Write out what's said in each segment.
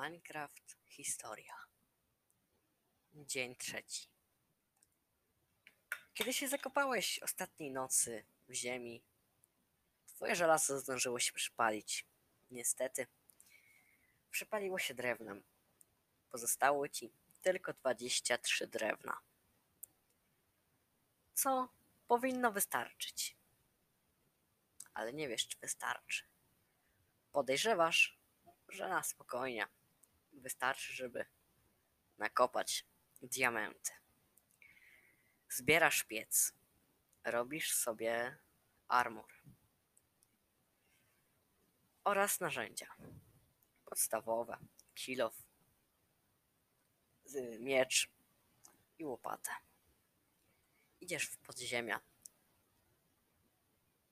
Minecraft Historia. Dzień trzeci. Kiedy się zakopałeś ostatniej nocy w ziemi, twoje żelazo zdążyło się przypalić. Niestety, przypaliło się drewnem. Pozostało ci tylko 23 drewna. Co powinno wystarczyć. Ale nie wiesz, czy wystarczy. Podejrzewasz, że na spokojnie wystarczy, żeby nakopać diamenty. Zbierasz piec, robisz sobie armor oraz narzędzia podstawowe, kilof, z- miecz i łopatę. Idziesz w podziemia,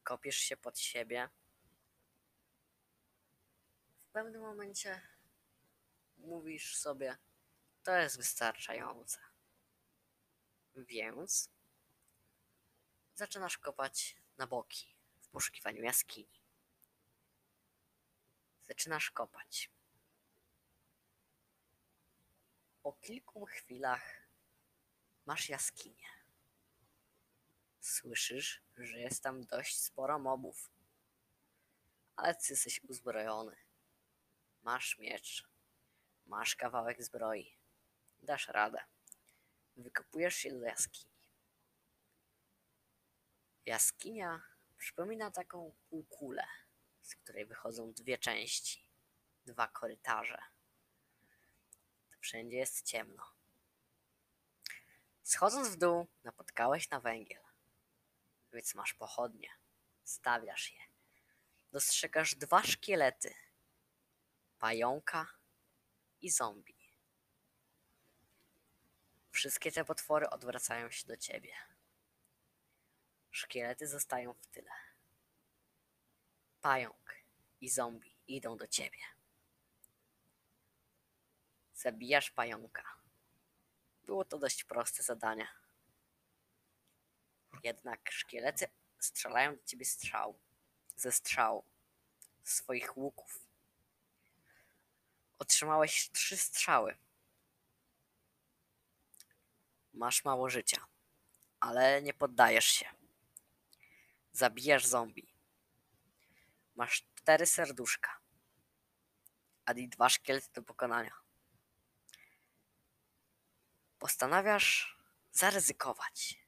kopiesz się pod siebie. W pewnym momencie mówisz sobie, to jest wystarczające. Więc zaczynasz kopać na boki w poszukiwaniu jaskini. Zaczynasz kopać. Po kilku chwilach masz jaskinię. Słyszysz, że jest tam dość sporo mobów. Ale ty jesteś uzbrojony. Masz miecz. Masz kawałek zbroi. Dasz radę. Wykopujesz się do jaskini. Jaskinia przypomina taką półkulę, z której wychodzą dwie części, dwa korytarze. Wszędzie jest ciemno. Schodząc w dół, napotkałeś na węgiel, więc masz pochodnie. Stawiasz je. Dostrzegasz dwa szkielety: pająka i zombie. Wszystkie te potwory odwracają się do ciebie. Szkielety zostają w tyle. Pająk i zombie idą do ciebie. Zabijasz pająka. Było to dość proste zadanie. Jednak szkielety strzelają do ciebie strzał. Ze strzału. Swoich łuków. Otrzymałeś trzy strzały. Masz mało życia, ale nie poddajesz się. Zabijasz zombie. Masz cztery serduszka, a i dwa szkielety do pokonania. Postanawiasz zaryzykować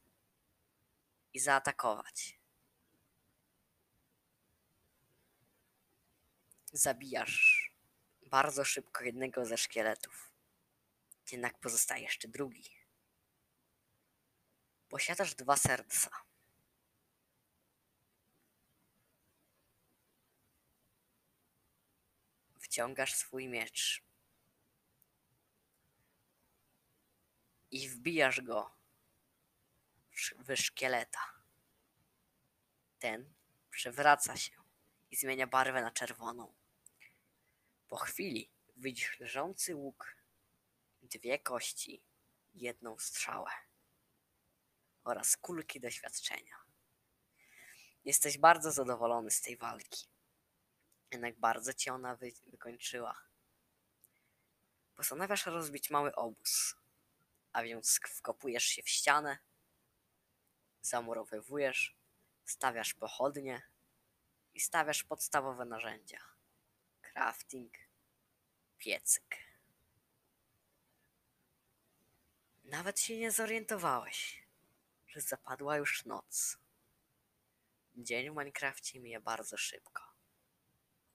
i zaatakować. Zabijasz bardzo szybko jednego ze szkieletów. Jednak pozostaje jeszcze drugi. Posiadasz dwa serca. Wciągasz swój miecz i wbijasz go w sz- w szkieleta. Ten przewraca się i zmienia barwę na czerwoną. Po chwili widzisz leżący łuk, dwie kości, jedną strzałę oraz kulki doświadczenia. Jesteś bardzo zadowolony z tej walki. Jednak bardzo ci ona wy- wykończyła. Postanawiasz rozbić mały obóz, a więc wkopujesz się w ścianę, zamurowywujesz, stawiasz pochodnie i stawiasz podstawowe narzędzia. Crafting, piecyk. Nawet się nie zorientowałeś, że zapadła już noc. Dzień w Minecrafcie mija bardzo szybko.